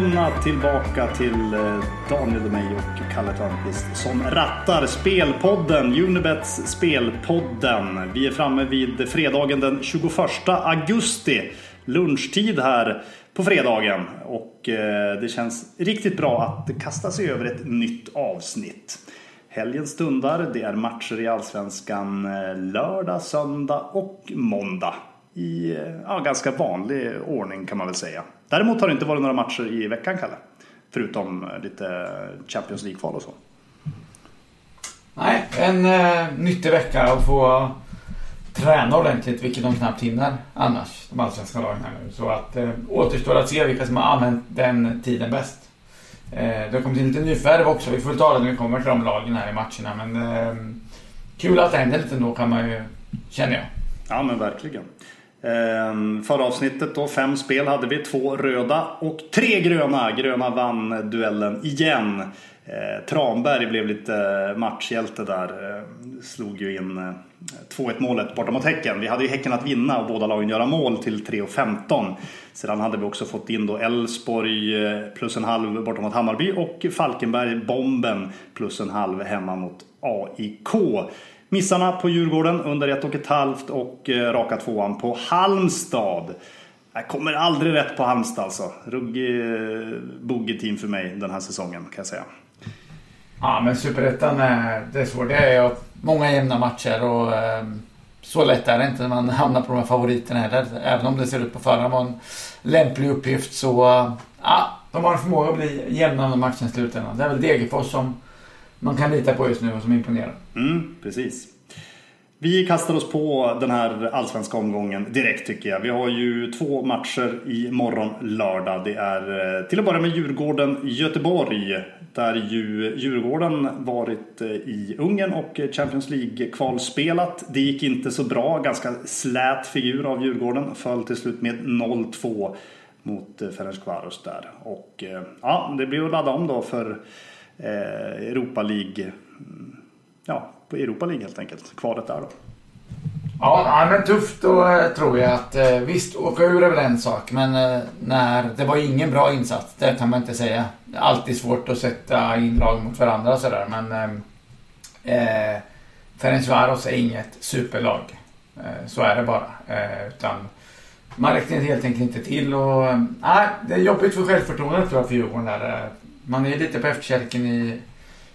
välkomna tillbaka till eh, Daniel och mig och Kalle Törnqvist som rattar Spelpodden, Unibets Spelpodden. Vi är framme vid fredagen den 21 augusti, lunchtid här på fredagen. Och eh, det känns riktigt bra att kasta sig över ett nytt avsnitt. Helgen stundar, det är matcher i Allsvenskan eh, lördag, söndag och måndag. I ja, ganska vanlig ordning kan man väl säga. Däremot har det inte varit några matcher i veckan, Kalle. Förutom lite Champions League-kval och så. Nej, en eh, nyttig vecka att få träna ordentligt, vilket de knappt hinner annars, de allsvenska lagen här nu. Så att eh, återstår att se vilka som har använt den tiden bäst. Eh, det har kommit in lite nyfärv också, vi får ta det när vi kommer till de lagen här i matcherna. Men eh, kul att det händer lite ändå kan man ju, känner jag. Ja men verkligen. Ehm, förra avsnittet då, fem spel hade vi. Två röda och tre gröna. Gröna vann duellen igen. Ehm, Tranberg blev lite matchhjälte där. Ehm, slog ju in eh, 2-1 målet borta mot Häcken. Vi hade ju Häcken att vinna och båda lagen göra mål till 3.15. Sedan hade vi också fått in då Elfsborg eh, plus en halv borta mot Hammarby och Falkenberg Bomben plus en halv hemma mot AIK. Missarna på Djurgården under ett och ett halvt och eh, raka tvåan på Halmstad. Jag kommer aldrig rätt på Halmstad alltså. Ruggig eh, boogie team för mig den här säsongen kan jag säga. Ja men Superettan är, det är svårt. Det är många jämna matcher och så lätt är det inte när man hamnar på de här favoriterna heller. Även om det ser ut på förhand vara en lämplig uppgift så ja, de har en förmåga att bli jämna under matchen i slutändan. Det är väl Degerfors som man kan lita på just nu och som imponerar. Mm, precis. Vi kastar oss på den här allsvenska omgången direkt tycker jag. Vi har ju två matcher i morgon lördag. Det är eh, till att börja med Djurgården-Göteborg. Där ju Djurgården varit eh, i Ungern och Champions League-kvalspelat. Det gick inte så bra. Ganska slät figur av Djurgården. Föll till slut med 0-2 mot eh, Ferencvaros där. Och ja, det blir att ladda om då för Eh, Europa League. Mm, ja, på Europa League helt enkelt. Kvalet där då. Ja, men tufft då eh, tror jag att eh, visst, åka ur är väl en sak. Men när det var ingen bra insats, det kan man inte säga. Det är alltid svårt att sätta in lag mot varandra och sådär. Men ehm, eh, Ferencvaros är inget superlag. Eh, så är det bara. Eh, utan man räckte helt enkelt inte till. Och, nej, det är jobbigt för självförtroendet tror jag för Djurgården där. Man är lite på efterkälken i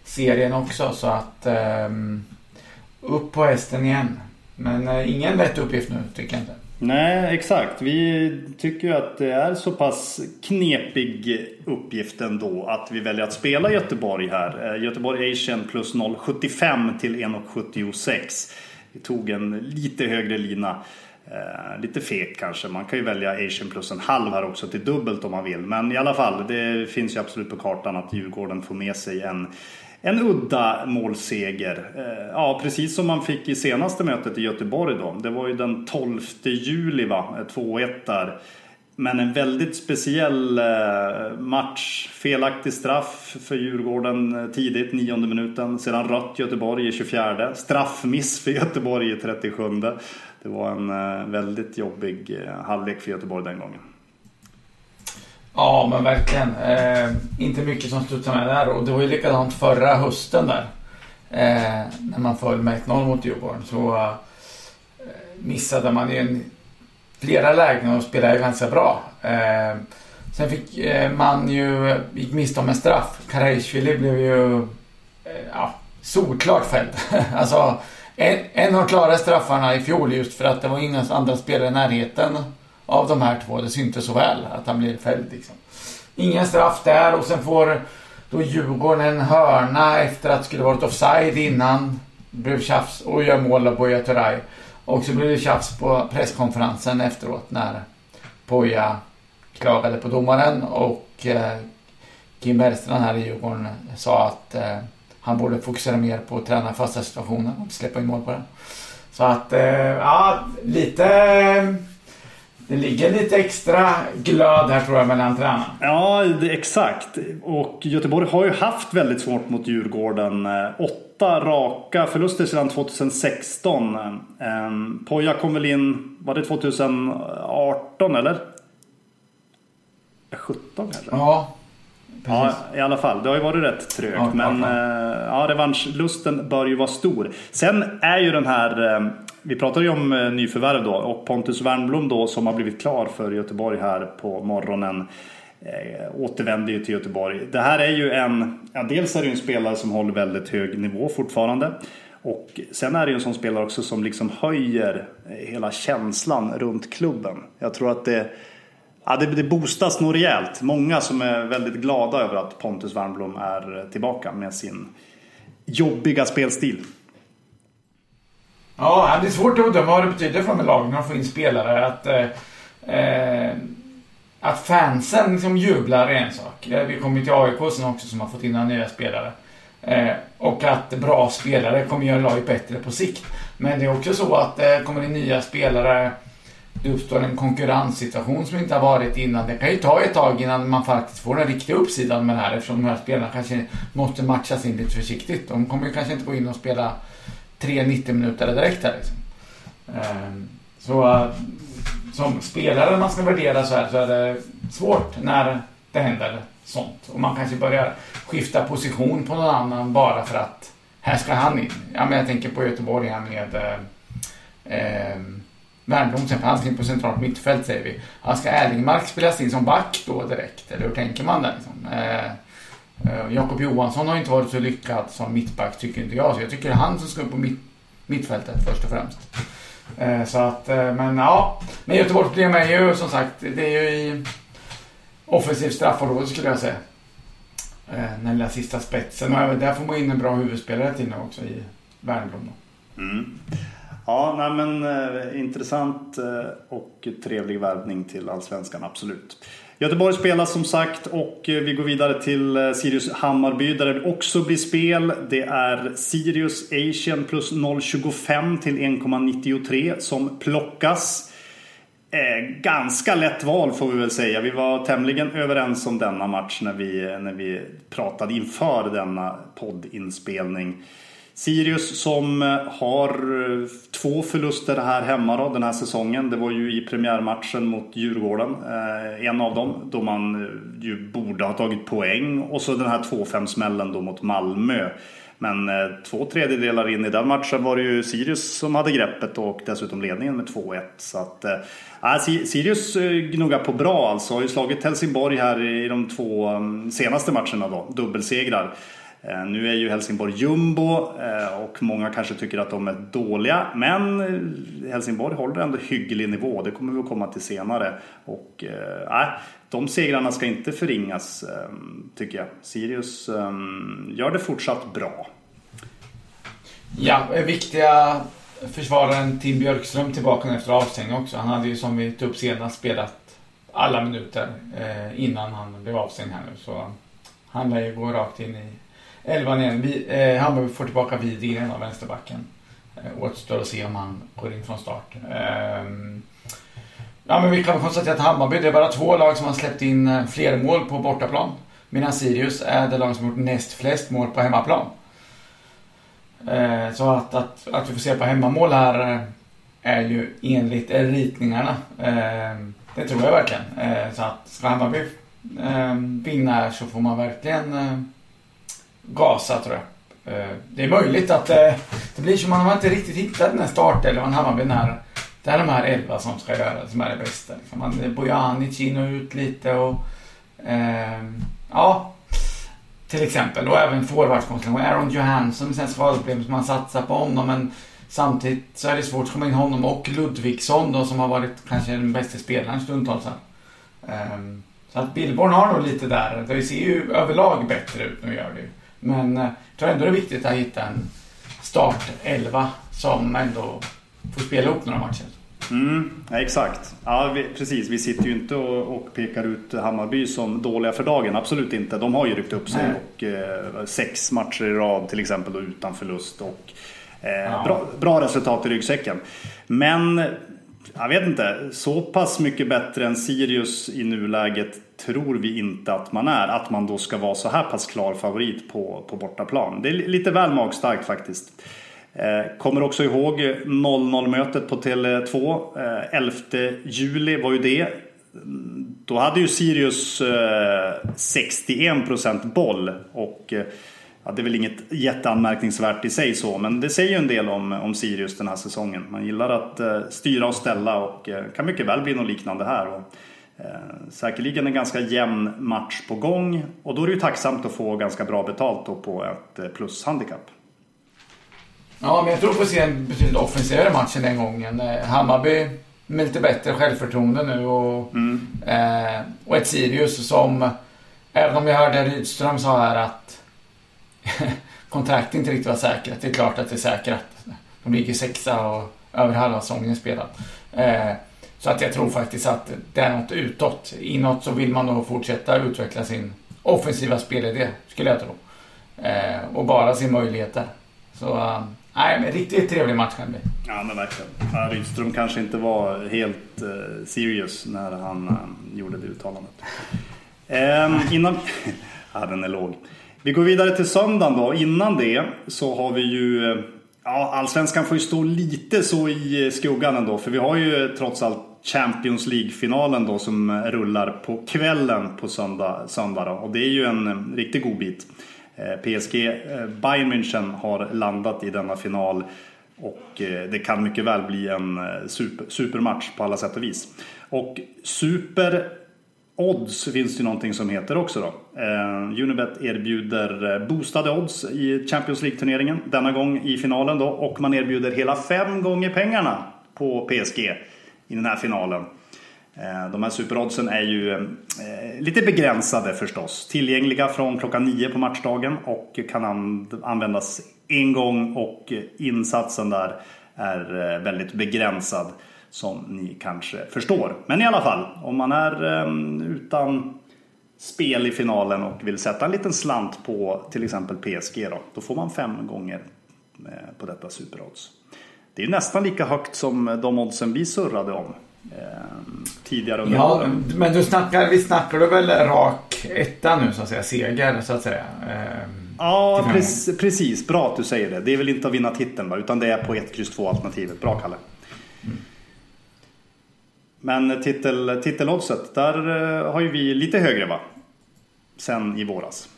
serien också så att ehm, upp på hästen igen. Men eh, ingen lätt uppgift nu tycker jag inte. Nej, exakt. Vi tycker ju att det är så pass knepig uppgift ändå att vi väljer att spela Göteborg här. Eh, Göteborg Asian plus 0,75 till 1,76. Vi tog en lite högre lina. Eh, lite fek kanske. Man kan ju välja Asian plus en halv här också till dubbelt om man vill. Men i alla fall, det finns ju absolut på kartan att Djurgården får med sig en en udda målseger. Eh, ja, precis som man fick i senaste mötet i Göteborg då. Det var ju den 12 juli va, eh, 2-1 där. Men en väldigt speciell eh, match. Felaktig straff för Djurgården tidigt, nionde minuten. Sedan rött Göteborg i 24. Straffmiss för Göteborg i 37. Det var en eh, väldigt jobbig eh, halvlek för Göteborg den gången. Ja, men verkligen. Eh, inte mycket som studsade med där. Och det var ju likadant förra hösten där. Eh, när man föll med 1-0 mot Djurgården. Så eh, missade man ju en, flera lägen och spelade ganska bra. Eh, sen fick eh, man ju, gick miste om en straff. Karajsvili blev ju eh, ja, solklart fälld. alltså, en, en av klara straffarna i fjol just för att det var inga andra spelare i närheten av de här två. Det syntes så väl att han blir fälld liksom. Ingen straff där och sen får då Djurgården en hörna efter att det skulle varit offside innan. Det blev tjafs och gör mål av Buya Turay. Och så blev det tjafs på presskonferensen efteråt när Poja klagade på domaren och eh, Kim Bergstrand här i Djurgården sa att eh, han borde fokusera mer på att träna fasta situationer och släppa in mål på den. Så att, eh, ja, lite det ligger lite extra glöd här tror jag mellan tränarna. Ja, det, exakt. Och Göteborg har ju haft väldigt svårt mot Djurgården. Åtta raka förluster sedan 2016. Um, Poja kom väl in, var det 2018 eller? 17 kanske? Ja, Ja, i alla fall. Det har ju varit rätt trögt. Ja, men ja, eh, ja, revanschlusten bör ju vara stor. Sen är ju den här... eh, Vi pratar ju om eh, nyförvärv då. Och Pontus Wernbloom då som har blivit klar för Göteborg här på morgonen. Eh, återvänder ju till Göteborg. Det här är ju en... Ja, dels är det ju en spelare som håller väldigt hög nivå fortfarande. Och sen är det ju en sån spelare också som liksom höjer hela känslan runt klubben. Jag tror att det... Ja, det, det boostas nog rejält. Många som är väldigt glada över att Pontus Wernbloom är tillbaka med sin jobbiga spelstil. Ja, det är svårt att bedöma vad det betyder för en lag när de får in spelare. Att, eh, eh, att fansen liksom jublar är en sak. Eh, vi kommer ju till AIK sen också som har fått in några nya spelare. Eh, och att bra spelare kommer göra laget bättre på sikt. Men det är också så att det eh, kommer in nya spelare det uppstår en konkurrenssituation som inte har varit innan. Det kan ju ta ett tag innan man faktiskt får den riktiga uppsidan med det här eftersom de här spelarna kanske måste matchas in lite försiktigt. De kommer ju kanske inte gå in och spela tre 90 minuter direkt här liksom. Ehm, så som spelare man ska värdera så här så är det svårt när det händer sånt. Och man kanske börjar skifta position på någon annan bara för att här ska han in. Ja, men jag tänker på Göteborg här med eh, Wernbloom till exempel, han ska in på centralt mittfält säger vi. Han ska Erlingmark spelas in som back då direkt? Eller hur tänker man där liksom? Eh, eh, Jakob Johansson har inte varit så lyckad som mittback tycker inte jag. Så jag tycker det är han som ska upp på mitt, mittfältet först och främst. Eh, så att, eh, men ja. Men Göteborgs problem är ju som sagt, det är ju i offensivt straffområde skulle jag säga. Eh, den lilla sista spetsen. Och även där får man in en bra huvudspelare till nu också i Wernbloom. då. Mm. Ja, nej, men eh, intressant eh, och trevlig värvning till Allsvenskan, absolut. Göteborg spelar som sagt och eh, vi går vidare till eh, Sirius Hammarby där det också blir spel. Det är Sirius Asian plus 0,25 till 1,93 som plockas. Eh, ganska lätt val får vi väl säga. Vi var tämligen överens om denna match när vi, eh, när vi pratade inför denna poddinspelning. Sirius som eh, har eh, två förluster här hemma då, den här säsongen. Det var ju i premiärmatchen mot Djurgården. Eh, en av dem då man ju borde ha tagit poäng. Och så den här 2-5 smällen då mot Malmö. Men två tredjedelar in i den matchen var det ju Sirius som hade greppet och dessutom ledningen med 2-1. Så att, äh, Sirius gnuggar på bra alltså. Har ju slagit Helsingborg här i de två mm, senaste matcherna då. Dubbelsegrar. Eh, nu är ju Helsingborg jumbo eh, och många kanske tycker att de är dåliga. Men eh, Helsingborg håller ändå hygglig nivå. Det kommer vi att komma till senare. Och äh, de segrarna ska inte förringas tycker jag. Sirius äh, gör det fortsatt bra. Ja, viktiga försvararen Tim Björkström tillbaka efter avstängning också. Han hade ju som vi tog upp senast spelat alla minuter innan han blev avstängd här nu. Så han lär ju gå rakt in i elvan igen. Vi, eh, Hammarby får tillbaka Widgren av vänsterbacken. Eh, återstår att se om han går in från start. Eh, ja, men vi kan konstatera att Hammarby, det är bara två lag som har släppt in eh, fler mål på bortaplan. Medan Sirius är det lag som har gjort näst flest mål på hemmaplan. Eh, Så att, att, att vi får se på hemmamål här eh, är ju enligt ritningarna. Eh, Det tror jag verkligen. Eh, Så att ska Hammarby eh, vinna här så får man verkligen eh, gasa tror jag. Eh, det är möjligt att eh, det blir så. Man har inte riktigt hittat den här startelvan Hammarby när det är de här elva som ska göra som är det bästa. Liksom. Man- eh, Bojanic in och ut lite och eh, ja, till exempel. Och även forwardskonstellationen. Aaron Johansson med sina skadeproblem som man satsar på honom. Men samtidigt så är det svårt att komma in honom och Ludvigsson då som har varit kanske den bästa spelaren stundtals här. Ehm, så att Billborn har nog lite där. Det ser ju överlag bättre ut nu gör det ju. Men eh, jag tror ändå det är viktigt att hitta en startelva som ändå får spela upp några matcher. Mm, ja, exakt. Ja, vi, precis. Vi sitter ju inte och, och pekar ut Hammarby som dåliga för dagen. Absolut inte. De har ju ryckt upp sig. Nej. Och, eh, sex matcher i rad till exempel utan förlust. Och, eh, Ja. bra, bra resultat i ryggsäcken. Men jag vet inte. Så pass mycket bättre än Sirius i nuläget tror vi inte att man är. Att man då ska vara så här pass klar favorit på, på bortaplan. Det är lite väl magstarkt faktiskt. Eh, Kommer också ihåg 0-0 mötet på Tele2. Eh, 11 juli var ju det. då hade ju Sirius eh, 61% boll och eh, ja, det är väl inget jätteanmärkningsvärt i sig så, men det säger ju en del om, om Sirius den här säsongen. Man gillar att eh, styra och ställa och eh, kan mycket väl bli något liknande här. Och, eh, säkerligen en ganska jämn match på gång och då är det ju tacksamt att få ganska bra betalt då på ett eh, plushandikapp. Ja, men jag tror på att se en betydligt offensivare match den gången. Eh, Hammarby med lite bättre självförtroende nu och, mm. eh, och ett Sirius som, även om jag hörde Rydström sa här att kontraktet inte riktigt var säkrat. Det är klart att det är säkrat. De ligger sexa och över halva säsongen spelad. Eh, så att jag tror faktiskt att det är något utåt. Inåt så vill man nog fortsätta utveckla sin offensiva spelidé, skulle jag tro. Eh, och bara sin möjligheter. Så eh, nej, men riktigt trevlig match kan det bli. Ja, men verkligen. Rydström kanske inte var helt eh, serious när han eh, gjorde det uttalandet. Ehm, innan... ja, den är låg. Vi går vidare till söndagen då. Innan det så har vi ju... Eh, ja, allsvenskan får ju stå lite så i skuggan ändå. För vi har ju trots allt Champions League-finalen då som rullar på kvällen på söndag. söndag då. Och det är ju en eh, riktigt riktig godbit. Eh, PSG Bayern München har landat i denna final. Och det kan mycket väl bli en super, supermatch på alla sätt och vis. Och super Odds finns det någonting som heter också då. Eh, Unibet erbjuder eh, boostade odds i Champions League-turneringen. Denna gång i finalen då. Och man erbjuder hela fem gånger pengarna på PSG i den här finalen. Eh, de här superoddsen är ju eh, lite begränsade förstås. Tillgängliga från klockan nio på matchdagen och kan användas en gång och insatsen där är eh, väldigt begränsad som ni kanske förstår. Men i alla fall, om man är um, utan spel i finalen och vill sätta en liten slant på till exempel PSG då, då får man fem gånger eh, på detta superodds. Det är nästan lika högt som de oddsen vi surrade om eh, tidigare under Ja, åren. men du snackar, vi snackar du väl rak etta nu så att säga, seger så att säga? Eh, ja, precis, precis. Bra att du säger det. Det är väl inte att vinna titeln va, utan det är på 1, X, 2 alternativet. Bra Kalle. Men titel, titeloddset, där eh, har ju vi lite högre va? Sen i våras.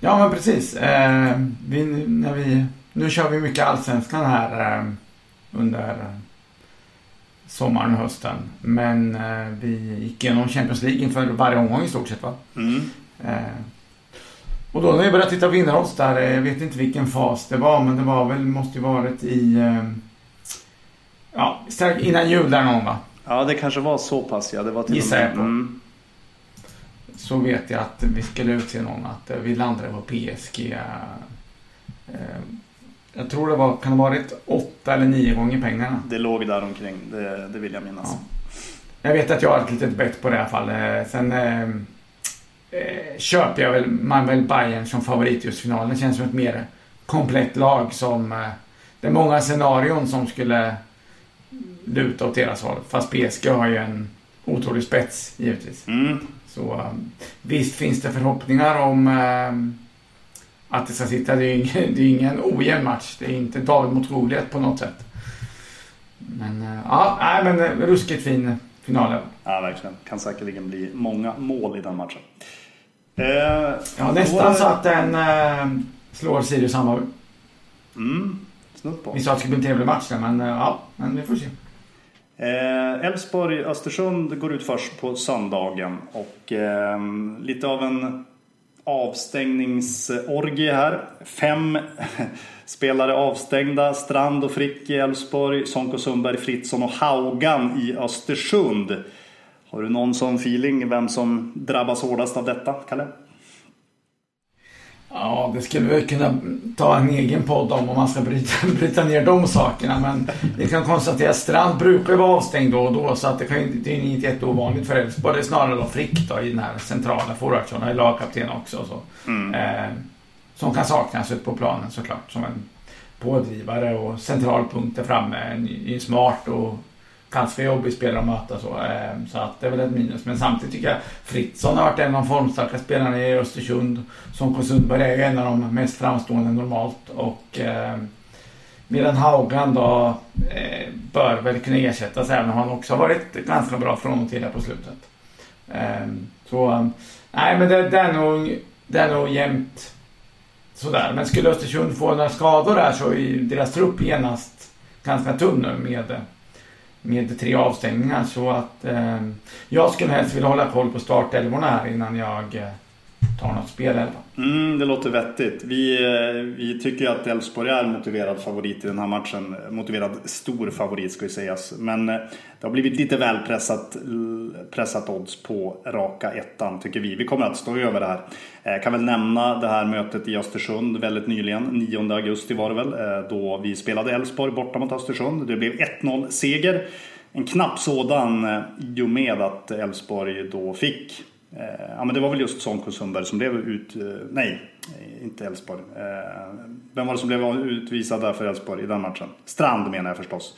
Ja men precis. Eh, vi, när vi, nu kör vi mycket allsvenskan här eh, under sommaren och hösten. Men eh, vi gick igenom Champions League inför varje omgång i stort sett va? Mm. Eh, och då när vi började titta på vinnarodds där, jag vet inte vilken fas det var men det var väl, måste ju varit i eh, Ja, strax innan jul där någon va? Ja, det kanske var så pass ja. Det var till Gissar jag på. Mm. Så vet jag att vi skulle utse någon att eh, vi landade på PSG. Eh, jag tror det var, kan det varit åtta eller nio gånger pengarna. Det låg där omkring, det, det vill jag minnas. Ja. Jag vet att jag har ett litet bett på det i alla fall. Eh, sen eh, köper jag väl, man väl Bayern som favorit just finalen. Det känns som ett mer komplett lag som... Eh, det är många scenarion som skulle luta åt deras håll. Fast PSG har ju en otrolig spets givetvis. Mm. Så um, visst finns det förhoppningar om um, att det ska sitta. Det är ju ingen, det är ingen ojämn match. Det är inte David mot Goliat på något sätt. Men uh, ja, nej, men uh, ruskigt fin final. Ja, verkligen. Kan säkerligen bli många mål i den matchen. Uh, ja, nästan så att den uh, slår Sirius Hammarby. Mm, snudd på. Vi sa att det skulle bli en trevlig match där, men uh, ja, men vi får se. Eh, Elfsborg-Östersund går ut först på söndagen och eh, lite av en avstängningsorgie här. Fem spelare avstängda. Strand och Frick i Elfsborg, Sonko Sundberg, Fritzson och Haugan i Östersund. Har du någon sån feeling vem som drabbas hårdast av detta, Kalle? Ja, det skulle vi kunna ta en egen podd om om man ska bryta, bryta ner de sakerna. Men vi kan konstatera att Strand brukar vara avstängd då och då så att det, kan, det är inte jätteovanligt för Elfsborg. Det är snarare då Frick då i den här centrala forwardsen. är lagkapten också. Så. Mm. Eh, som kan saknas ute på planen såklart. Som en pådrivare och centralpunkt där framme. En, en smart och ganska jobbig spelare att möta. Så, eh, så att det är väl ett minus. Men samtidigt tycker jag Fritzson har varit en av de formstarka spelarna i Östersund. Sonko Sundberg är ju en av de mest framstående normalt. Och eh, medan Haugan då eh, bör väl kunna ersättas även om han också har varit ganska bra från och till här på slutet. Eh, så, nej men det, det, är nog, det är nog jämnt sådär. Men skulle Östersund få några skador där så är deras trupp genast ganska tunn nu med, med tre avstängningar. Så att eh, jag skulle helst vilja hålla koll på startelvorna här innan jag eh, tar något spel mm, Det låter vettigt. Vi, eh, vi tycker att Elfsborg är motiverad favorit i den här matchen. Motiverad stor favorit ska ju sägas. Men eh, det har blivit lite väl pressat, pressat odds på raka ettan tycker vi. Vi kommer att stå över det här. Jag kan väl nämna det här mötet i Östersund väldigt nyligen. 9 augusti var det väl. Då vi spelade Elfsborg borta mot Östersund. Det blev 1-0 seger. En knapp sådan i och med att Elfsborg då fick Eh, ja men det var väl just Sonko Sundberg som blev ut... Eh, nej, eh, inte Elfsborg. Vem var det som blev utvisad där för Elfsborg i den matchen? Strand menar jag förstås.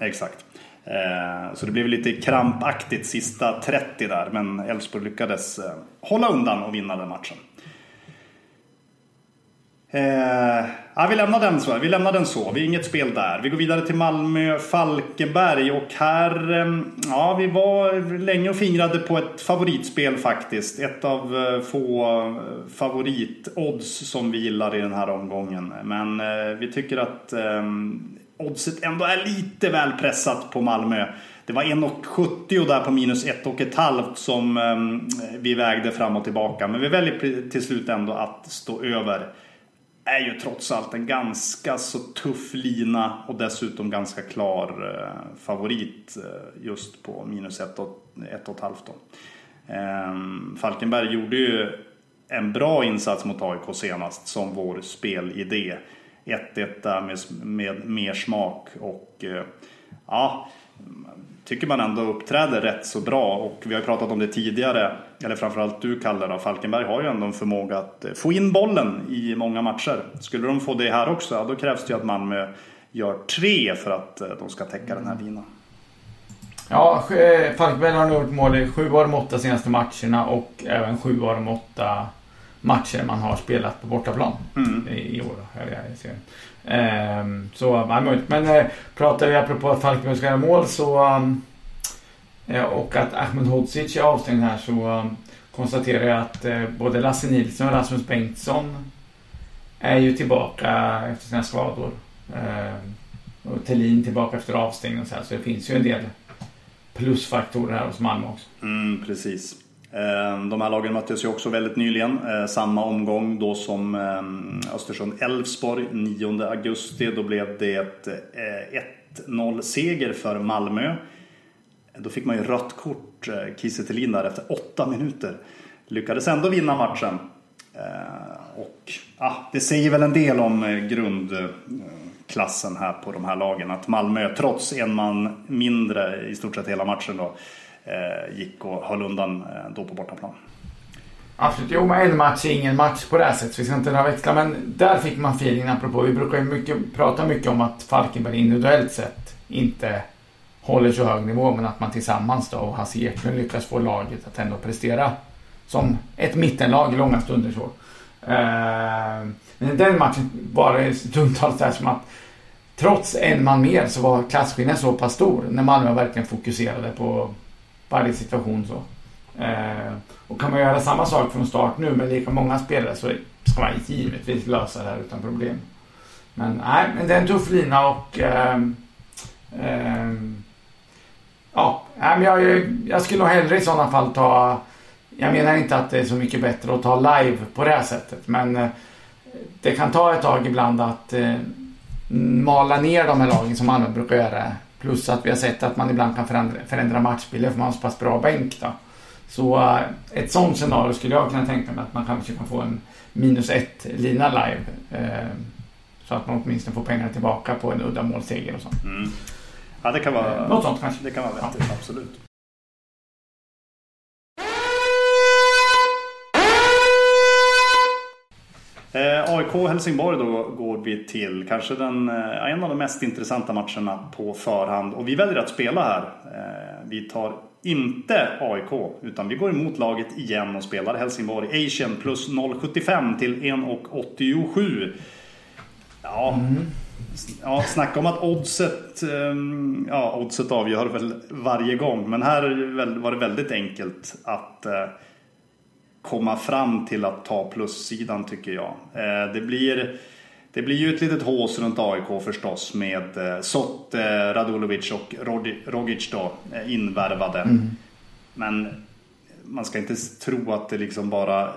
exakt. Så det blev lite krampaktigt sista 30 där men Elfsborg lyckades hålla undan och vinna den matchen. Eh, ja, vi, lämnar den så. vi lämnar den så. Vi har inget spel där. Vi går vidare till Malmö-Falkenberg. Och här, eh, ja, vi var länge och fingrade på ett favoritspel faktiskt. Ett av eh, få eh, favoritodds som vi gillar i den här omgången. Men eh, vi tycker att eh, oddset ändå är lite väl pressat på Malmö. Det var 1,70 där på minus 1,5 som eh, vi vägde fram och tillbaka. Men vi väljer till slut ändå att stå över är ju trots allt en ganska så tuff lina och dessutom ganska klar eh, favorit eh, just på minus ett och, ett och ett halvt. Då. Ehm, Falkenberg gjorde ju en bra insats mot AIK senast som vår spelidé. 1-1 med, med mer smak och eh, ja, tycker man ändå uppträder rätt så bra och vi har pratat om det tidigare, eller framförallt du Kalle då, Falkenberg har ju ändå en förmåga att eh, få in bollen i många matcher. Skulle de få det här också, då krävs det ju att Malmö gör tre för att eh, de ska täcka den här linan. Ja, eh, Falkenberg har nu gjort mål i sju av de åtta senaste matcherna och även sju av de åtta matcher man har spelat på bortaplan mm. i, år. Här i serien. Ehm, så, möjligt. Men eh, pratar vi apropå att Falkenberg ska göra mål så ehm, eh, och att Ahmed Hodzic är avstängd här så ehm, konstaterar jag att eh, både Lasse Nilsson och Rasmus Bengtsson är ju tillbaka efter sina skador. Och Tellin tillbaka efter avstängning och så här. Så det finns ju en del plusfaktorer här hos Malmö också. Mm, precis. Ehm, de här lagen möttes ju också väldigt nyligen. Eh, samma omgång då som ehm, Östersund-Elfsborg 9 augusti. Då blev det eh, 1-0-seger för Malmö. Då fick man ju rött kort, eh, Kiese Kiese där, efter 8 minuter. Lyckades ändå vinna matchen. Ehm, och ah, det säger väl en del om grundklassen här på de här lagen. Att Malmö trots en man mindre i stort sett hela matchen då Eh, gick och höll undan eh, då på bortaplan. Absolut, jo men en match är ingen match på det här sättet. Vi ska inte dra växlar. Men där fick man feelingen apropå. Vi brukar ju mycket, prata mycket om att Falkenberg individuellt sett inte håller så hög nivå. Men att man tillsammans då och Hasse Eklund lyckas få laget att ändå prestera som ett mittenlag i långa stunder så. Eh, men i den matchen var det stundtals där som att trots en man mer så var klasskillnaden så pass stor när Malmö verkligen fokuserade på varje situation så. Eh, och kan man göra samma sak från start nu med lika många spelare så ska man givetvis lösa det här utan problem. Men nej, men det är en tuff lina och eh, eh, ja, men jag, jag skulle nog hellre i sådana fall ta jag menar inte att det är så mycket bättre att ta live på det här sättet men eh, det kan ta ett tag ibland att eh, mala ner de här lagen som man brukar göra Plus att vi har sett att man ibland kan förändra, förändra matchbilder för man har så pass bra bänk. Då. Så uh, ett sånt scenario skulle jag kunna tänka mig att man kanske kan få en minus ett lina live. Uh, så att man åtminstone får pengar tillbaka på en uddamålsseger och sånt. Mm. Ja, det kan vara, Något sånt kanske. Det kan vara vettigt, ja. absolut. Eh, AIK Helsingborg då går vi till kanske den, eh, en av de mest intressanta matcherna på förhand. Och vi väljer att spela här. Eh, vi tar inte AIK utan vi går emot laget igen och spelar Helsingborg Asian plus 0,75 till 1,87. Ja, mm. Ja, snacka om att oddset, ehm, ja, oddset avgör väl varje gång. Men här var det väldigt enkelt att eh, komma fram till att ta plussidan tycker jag. Eh, det blir, det blir ju ett litet hås runt AIK förstås med Sotte, Radulovic och Rogic då invärvade. Mm. Men man ska inte tro att det liksom bara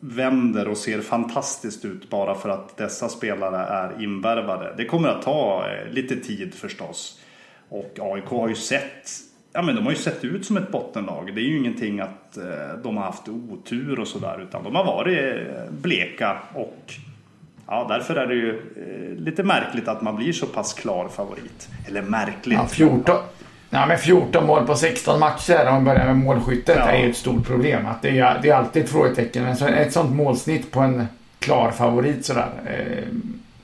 vänder och ser fantastiskt ut bara för att dessa spelare är invärvade. Det kommer att ta eh, lite tid förstås. Och AIK har ju sett Ja men de har ju sett ut som ett bottenlag. Det är ju ingenting att eh, de har haft otur och sådär. Utan de har varit eh, bleka och ja, därför är det ju lite märkligt att man blir så pass klar favorit. Eller märkligt. Ja, 14, Ja, men 14 mål på 16 matcher om man börjar med målskyttet ja. är ju ett stort problem. Att det, är, det är alltid ett frågetecken. Men ett sånt målsnitt på en klar favorit sådär. Eh,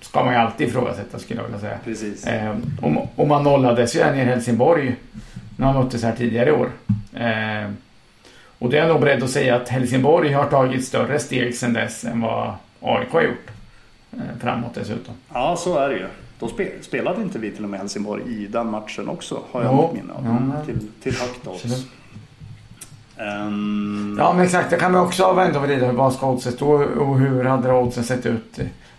ska man ju alltid ifrågasätta skulle jag vilja säga. Precis. Eh, och, och man nollades ju ner Helsingborg när man möttes här tidigare i år. Eh, och det är jag nog beredd att säga att Helsingborg har tagit större steg sedan dess än vad AIK har gjort. Eh, framåt dessutom. Ja, så är det ju. Då spelade inte vi till och med Helsingborg i den matchen också, har jag mitt minne av. Ja, till, till högt odds. Um... Ja, men exakt. Det kan man också vända och vrida. Vad ska oddset stå och hur hade oddsen sett ut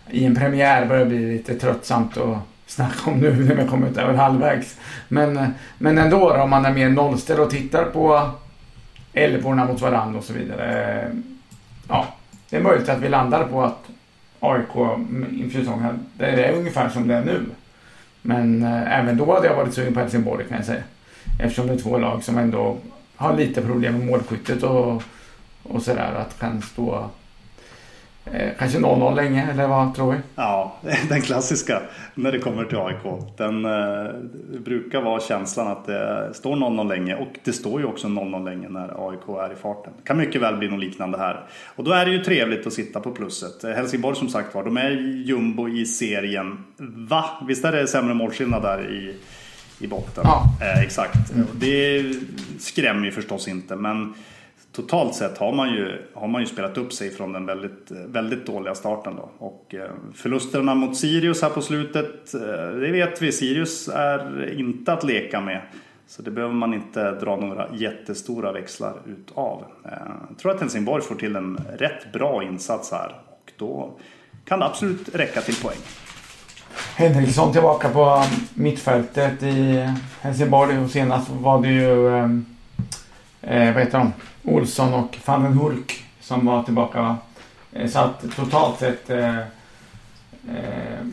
i en premiär? börjar bli lite tröttsamt att snacka om nu när vi kommit över halvvägs. Men, eh, men ändå då, om man är mer nollställd och tittar på älvorna mot varandra och så vidare. Eh, ja, det är möjligt att vi landar på att AIK inför säsongen. Det är ungefär som det är nu. Men eh, även då hade jag varit sugen på Helsingborg kan jag säga. Eftersom det är två lag som ändå har lite problem med målskyttet och, och sådär. Att kan stå Eh, kanske 0-0 länge, eller vad tror vi? Ja, den klassiska när det kommer till AIK. Den eh, brukar vara känslan att det står 0-0 länge och det står ju också 0-0 länge när AIK är i farten. Det kan mycket väl bli något liknande här. Och då är det ju trevligt att sitta på plusset. Helsingborg som sagt var, de är jumbo i serien. Va? Visst är det sämre målskillnad där i, i botten? Ja. Eh, exakt. Mm. Det skrämmer ju förstås inte, men totalt sett har man ju, har man ju spelat upp sig från den väldigt, väldigt dåliga starten. Då. Och eh, förlusterna mot Sirius här på slutet, eh, det vet vi, Sirius är inte att leka med. Så det behöver man inte dra några jättestora växlar utav. Jag tror att Helsingborg får till en rätt bra insats här och då kan det absolut räcka till poäng. Henriksson tillbaka på mittfältet i Helsingborg och senast var det ju, eh, vad heter de? Olsson och van den Hulk som var tillbaka. Eh, så att totalt sett eh, eh,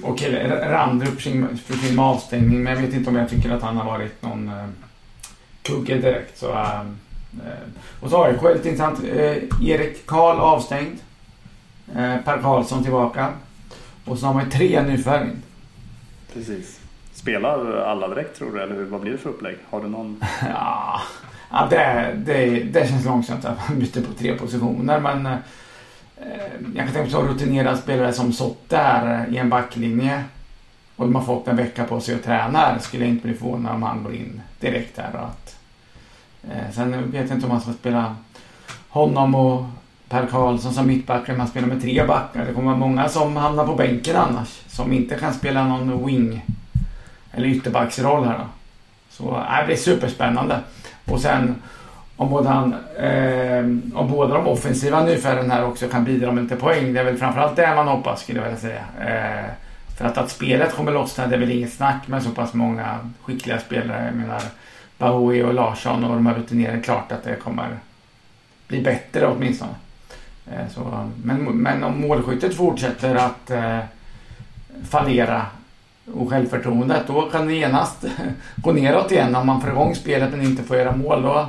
okej, okay, Randrup för sin avstängning men jag vet inte om jag tycker att han har varit någon eh, kugge direkt. Så, eh, eh och så AIK lite intressant. Eh, Erik Karl avstängd. Eh, per Karlsson tillbaka. Och så har man ju tre nyförvärv Precis. Spelar alla direkt tror du eller vad blir det för upplägg? Har du någon? ja, Ja, det, det, det känns långsamt att man byter på tre positioner. Men eh, jag kan tänka mig att rutinerade spelare som sått där eh, i en backlinje och de har fått en vecka på sig att träna skulle jag inte bli förvånad om han går in direkt här. Och att, eh, sen vet jag inte om man ska spela honom och Per Karlsson som mittback. Man spelar med tre backar. Det kommer vara många som hamnar på bänken annars. Som inte kan spela någon wing eller ytterbacksroll här då. Så äh, det blir superspännande. Och sen om båda, han, eh, om båda de offensiva nyfärden här också kan bidra med lite poäng. Det är väl framförallt det man hoppas skulle jag vilja säga. Eh, för att, att spelet kommer lossna det är väl inget snack med så pass många skickliga spelare. Jag menar Bahoui och Larsson och de här rutinerade. Klart att det kommer bli bättre åtminstone. Eh, så, men, men om målskyttet fortsätter att eh, fallera och självförtroendet. Då kan det genast gå neråt igen om man får igång spelet men inte får göra mål. Då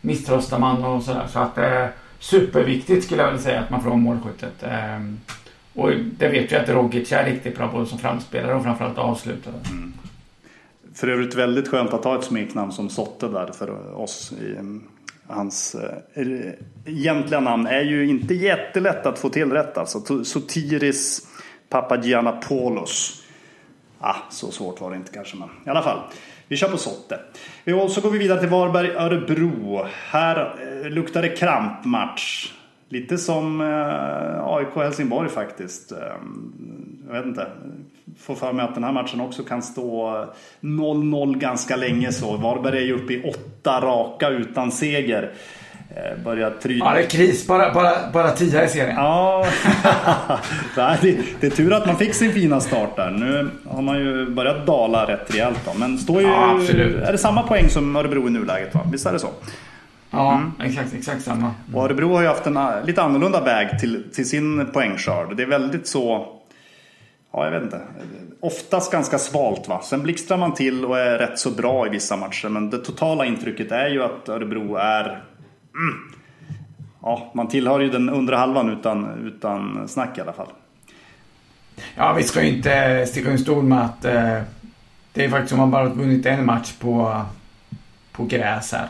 misströstar man och sådär. Så att det är superviktigt skulle jag vilja säga att man får igång målskyttet. Eh, och det vet jag att Rogic är riktigt bra både som framspelare och framförallt avslutare. Mm. För övrigt väldigt skönt att ha ett smeknamn som Sotte där för oss. I, mm, hans eh, egentliga namn är ju inte jättelätt att få till rätt alltså. Sotiris Papagiannopoulos. Ah, så svårt var det inte kanske, men i alla fall. Vi kör på Sotte. Och så går vi vidare till Varberg-Örebro. Här eh, luktar det krampmatch. Lite som eh, AIK Helsingborg faktiskt. Eh, jag vet inte. får för mig att den här matchen också kan stå eh, 0-0 ganska länge så. Varberg är ju uppe i åtta raka utan seger. Eh, börjar tryta. Ja, det är kris. Bara, bara, bara tia i serien. Ja, det, det är tur att man fick sin fina start där. Nu har man ju börjat dala rätt rejält då. Men står ju... Ja. Är det samma poäng som Örebro i nuläget va? Visst är det så? Ja, mm. exakt, exakt samma. Mm. Och Örebro har ju haft en lite annorlunda väg till, till sin poängskörd. Det är väldigt så... Ja, jag vet inte. Oftast ganska svalt va. Sen blixtrar man till och är rätt så bra i vissa matcher. Men det totala intrycket är ju att Örebro är Mm. Ja, man tillhör ju den undre halvan utan, utan snack i alla fall. Ja, vi ska ju inte sticka under stol med att eh, det är faktiskt som man bara vunnit en match på, på gräs här.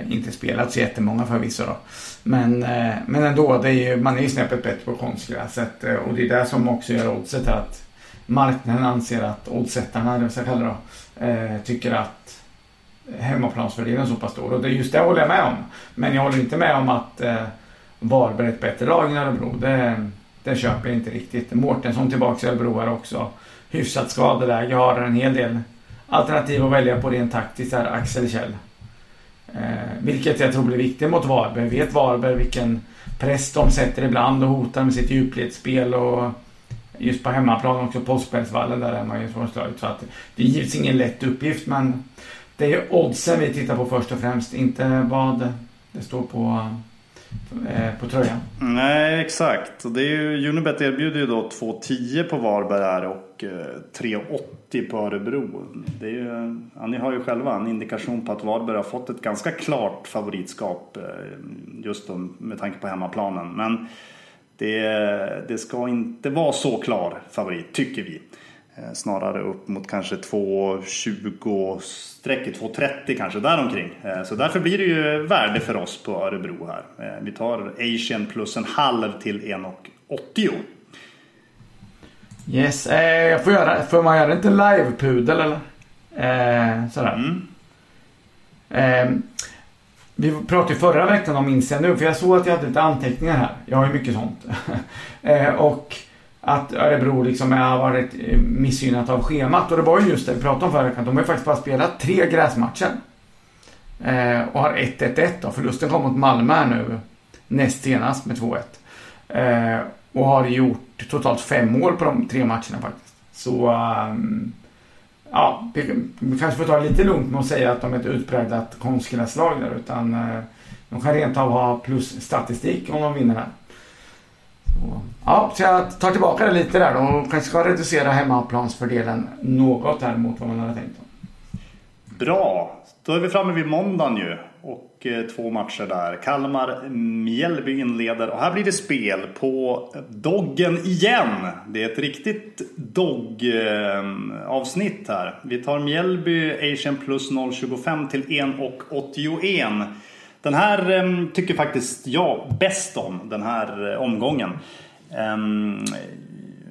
Eh, inte spelat så jättemånga förvisso då. Men, eh, men ändå, det är ju, man är ju snäppet bättre på konstgräset. Eh, och det är det som också gör oddset att marknaden anser att oddsättarna, eller vad jag kallar det, eh, tycker att hemmaplansfördelen så pass stor. Och det, just det håller jag med om. Men jag håller inte med om att eh, Varberg är ett bättre lag än Örebro. Det, det köper jag inte riktigt. Mårtensson tillbaka i Örebro är också hyfsat skadeläge. Har en hel del alternativ att välja på rent taktiskt här, Axel Kjell. Eh, vilket jag tror blir viktigt mot Varberg. Vet Varberg vilken press de sätter ibland och hotar med sitt djupledsspel och just på hemmaplan också Påskbergsvallen där är man ju svårslaget. Så att det är givetvis ingen lätt uppgift men det är ju oddsen vi tittar på först och främst, inte vad det står på, eh, på tröjan. Nej, exakt. Det är ju, Unibet erbjuder ju då 2,10 på Varberg här och eh, 3,80 på Örebro. Det är ju, ja, ni har ju själva en indikation på att Varberg har fått ett ganska klart favoritskap eh, just då, med tanke på hemmaplanen. Men det, det ska inte vara så klar favorit, tycker vi. Eh, snarare upp mot kanske 2.20 strecket, 2.30 kanske däromkring. Eh, så därför blir det ju värde för oss på Örebro här. Eh, vi tar Asian plus en halv till 1.80. Yes, eh, får, göra, får man göra inte live-pudel eller? Eh, sådär. Mm. Eh, vi pratade ju förra veckan om jag nu, för jag såg att jag hade lite anteckningar här. Jag har ju mycket sånt. eh, och att Örebro liksom har varit eh, missgynnat av schemat. Och det var ju just det vi pratade om förra veckan. De har ju faktiskt bara spelat tre gräsmatcher. Eh, och har 1-1-1 då. Förlusten kom mot Malmö nu näst senast med 2-1. Eh, och har gjort totalt fem mål på de tre matcherna faktiskt. Så um, ja, vi, vi, kanske får ta det lite lugnt med att säga att de är ett utpräglat konstgräslag där. Utan eh, de kan rent av ha plus statistik om de vinner här. Ja, så jag tar tillbaka det lite där då och kanske ska reducera hemmaplansfördelen något här mot vad man hade tänkt. Bra, då är vi framme vid måndagen ju. Och eh, två matcher där. Kalmar-Mjällby inleder och här blir det spel på Doggen igen. Det är ett riktigt Dogg-avsnitt eh, här. Vi tar Mjällby Asian plus 0,25 till 1,81. Den här ehm, tycker faktiskt jag bäst om, den här eh, omgången. Ehm,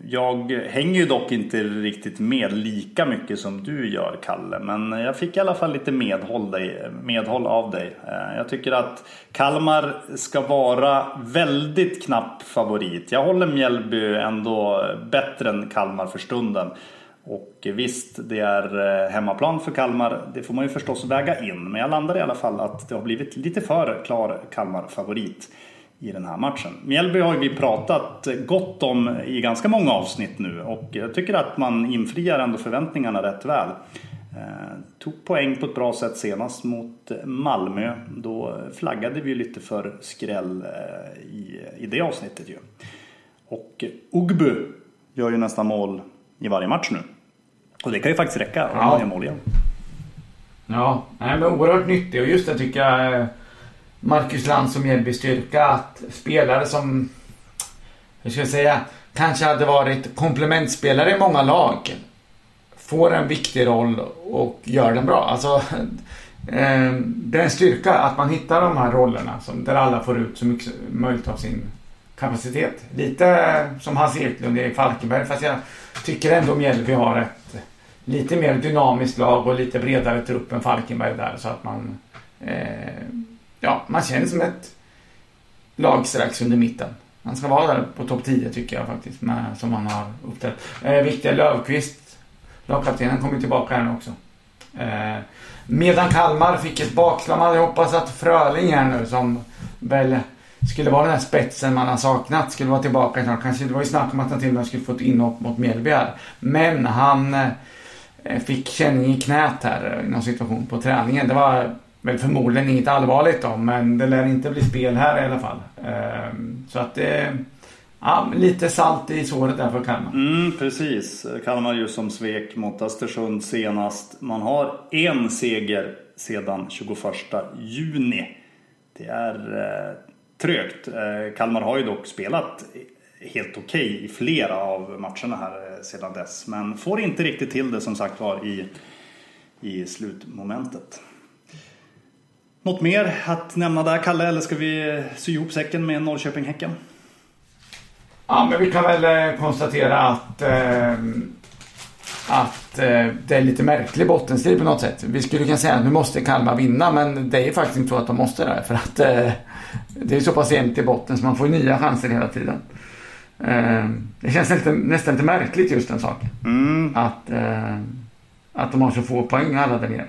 jag hänger ju dock inte riktigt med lika mycket som du gör Kalle. Men jag fick i alla fall lite medhåll, dig, medhåll av dig. Eh, jag tycker att Kalmar ska vara väldigt knapp favorit. Jag håller Mjällby ändå eh, bättre än Kalmar för stunden. Och visst, det är eh, hemmaplan för Kalmar. Det får man ju förstås väga in. Men jag landar i alla fall att det har blivit lite för klar Kalmar-favorit i den här matchen. Mjällby har vi pratat gott om i ganska många avsnitt nu och jag tycker att man infriar ändå förväntningarna rätt väl. Eh, tog poäng på ett bra sätt senast mot Malmö. Då flaggade vi lite för skräll eh, i, i det avsnittet ju. Och Ogbu gör ju nästan mål i varje match nu. Och det kan ju faktiskt räcka om ja. man gör mål igen. Ja, nej, men oerhört nyttig och just det tycker jag eh, Marcus Lantz som Mjällby styrka att spelare som, hur ska jag säga, kanske hade varit komplementspelare i många lag får en viktig roll och gör den bra. Alltså, eh, det är en styrka att man hittar de här rollerna som, där alla får ut så mycket möjligt av sin kapacitet. Lite som Hans Eklund i Falkenberg fast jag tycker ändå Mjällby har ett lite mer dynamiskt lag och lite bredare trupp än Falkenberg där så att man eh, ja, man känner som ett lag strax under mitten. Han ska vara där på topp 10 tycker jag faktiskt, med, som han har uppträtt. Eh, viktiga Löfqvist, lagkaptenen, kommer tillbaka här nu också. Eh, medan Kalmar fick ett bakslag. Man hade hoppats att Fröling här nu, som väl skulle vara den här spetsen man har saknat, skulle vara tillbaka snart. Kanske, det var ju snack om att han till och med skulle få ett inhopp mot Mjällby här. Men han eh, Eh, fick känning i knät här eh, i någon situation på träningen. Det var väl förmodligen inget allvarligt då, men det lär inte bli spel här i alla fall. Ehm, så att det... Ja, lite salt i såret där för Kalmar. Mm, precis. Kalmar ju som svek mot Östersund senast. Man har en seger sedan 21 juni. Det är eh, trögt. Eh, Kalmar har ju dock spelat helt okej okay i flera av matcherna här eh, Eh, sedan dess. Men får inte riktigt till det som sagt var i, i slutmomentet. Något mer att nämna där Kalle eller ska vi sy ihop säcken med Norrköping-Häcken? Ja men vi kan väl eh, konstatera att eh, att eh, det är lite märklig bottenstrid på något sätt. Vi skulle kunna säga att nu måste Kalmar vinna men det är faktiskt inte så att de måste det. För att eh, det är så pass jämnt i botten så man får nya chanser hela tiden. Eh, det känns lite, nästan lite märkligt just den saken. Mm. Att, eh, att de har så få poäng alla där nere.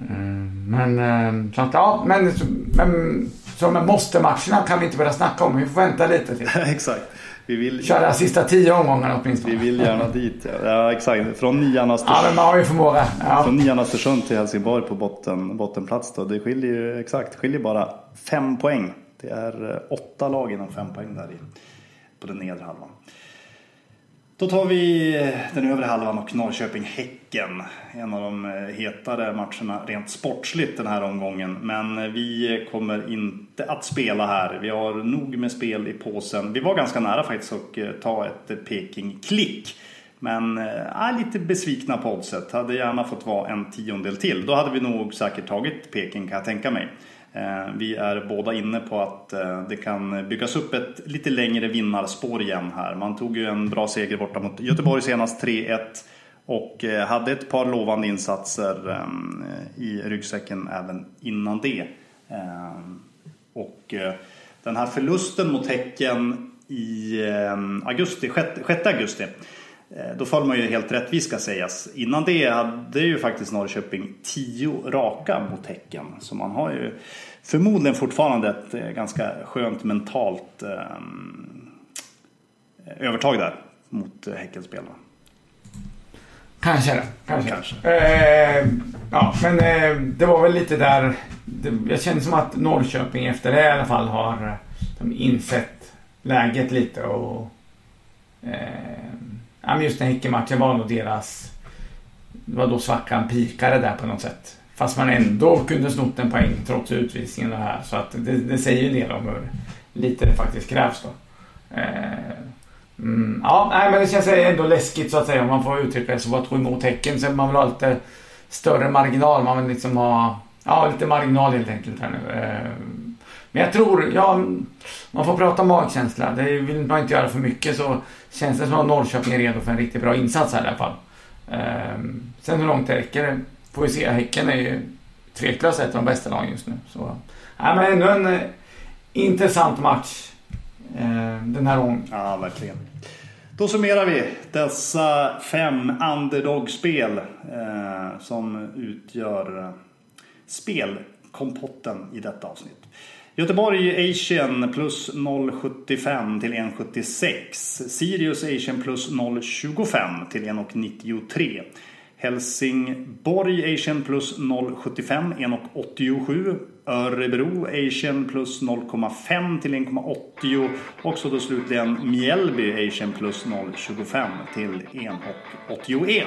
Eh, men eh, så att ja, men, men så med måste-matcherna kan vi inte börja snacka om. Vi får vänta lite till. Exakt. Vi vill... Köra sista tio omgångarna åtminstone. Vi vill gärna dit. Ja, ja exakt. Från nian Östersund. Ja, men man har ju förmåga. Ja. Från nian Östersund till Helsingborg på botten, bottenplats då. Det skiljer ju exakt, skiljer bara fem poäng. Det är eh, åtta lag inom fem poäng där i, på den nedre halvan. Då tar vi den övre halvan och Norrköping-Häcken. En av de eh, hetare matcherna rent sportsligt den här omgången. Men eh, vi kommer inte att spela här. Vi har nog med spel i påsen. Vi var ganska nära faktiskt att eh, ta ett Peking-klick. Men äh, lite besvikna på oddset. Hade gärna fått vara en tiondel till. Då hade vi nog säkert tagit Peking kan jag tänka mig. Eh, vi är båda inne på att eh, det kan byggas upp ett lite längre vinnarspår igen här. Man tog ju en bra seger borta mot Göteborg senast 3-1 och eh, hade ett par lovande insatser i ryggsäcken även innan det. Och den här förlusten mot Häcken i augusti, 6 augusti då föll man ju helt rättvist ska sägas. Innan det hade ju faktiskt Norrköping 10 raka mot Häcken. Så man har ju förmodligen fortfarande ett eh, ganska skönt mentalt eh, övertag där mot eh, Häckenspelarna. Kanske det. Kanske. kanske. Eh, ja, men eh, det var väl lite där. Det, jag känner som att Norrköping efter det i alla fall har eh, de insett läget lite och eh, just den Häckenmatchen var nog deras det var då svackan pikade där på något sätt. Fast man ändå kunde snott en poäng trots utvisningen och här. Så att det, det säger ju en del om hur lite det faktiskt krävs då. Eh, mm, ja, nej, men det känns ändå läskigt så att säga om man får uttrycka det så. Att gå emot Häcken så man vill ha lite större marginal. Man vill liksom ha ja, lite marginal helt enkelt här nu. Eh, men jag tror, ja, man får prata magkänsla. Det vill man inte göra för mycket så känns det som att Norrköping är redo för en riktigt bra insats här i alla fall. Eh, sen hur långt det räcker får vi se. Häcken är ju tveklöst ett av de bästa lagen just nu. Så, ja, men ändå en eh, intressant match eh, den här gången. Ja, verkligen. Då summerar vi dessa fem underdog-spel eh, som utgör eh, spelkompotten i detta avsnitt. Göteborg Asian plus 0,75 till 1,76. Sirius Asian plus 0,25 till 1,93. Helsingborg Asian plus 0,75 1,87. Örebro Asian plus 0,5 till 1,80. Och så då slutligen Mjällby Asian plus 0,25 till 1,81.